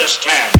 understand.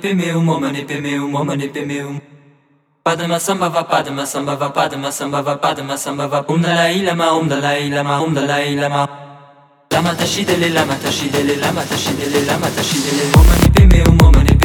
pemeum, omane pemeum, omane pemeum. Padma sambhava, padma sambhava, padma sambhava, padma sambhava. Om dalai lama, om dalai lama, om dalai lama. Lama tashidele, lama tashidele, lama tashidele, lama tashidele. Pemeum, omane pemeum,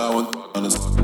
I want to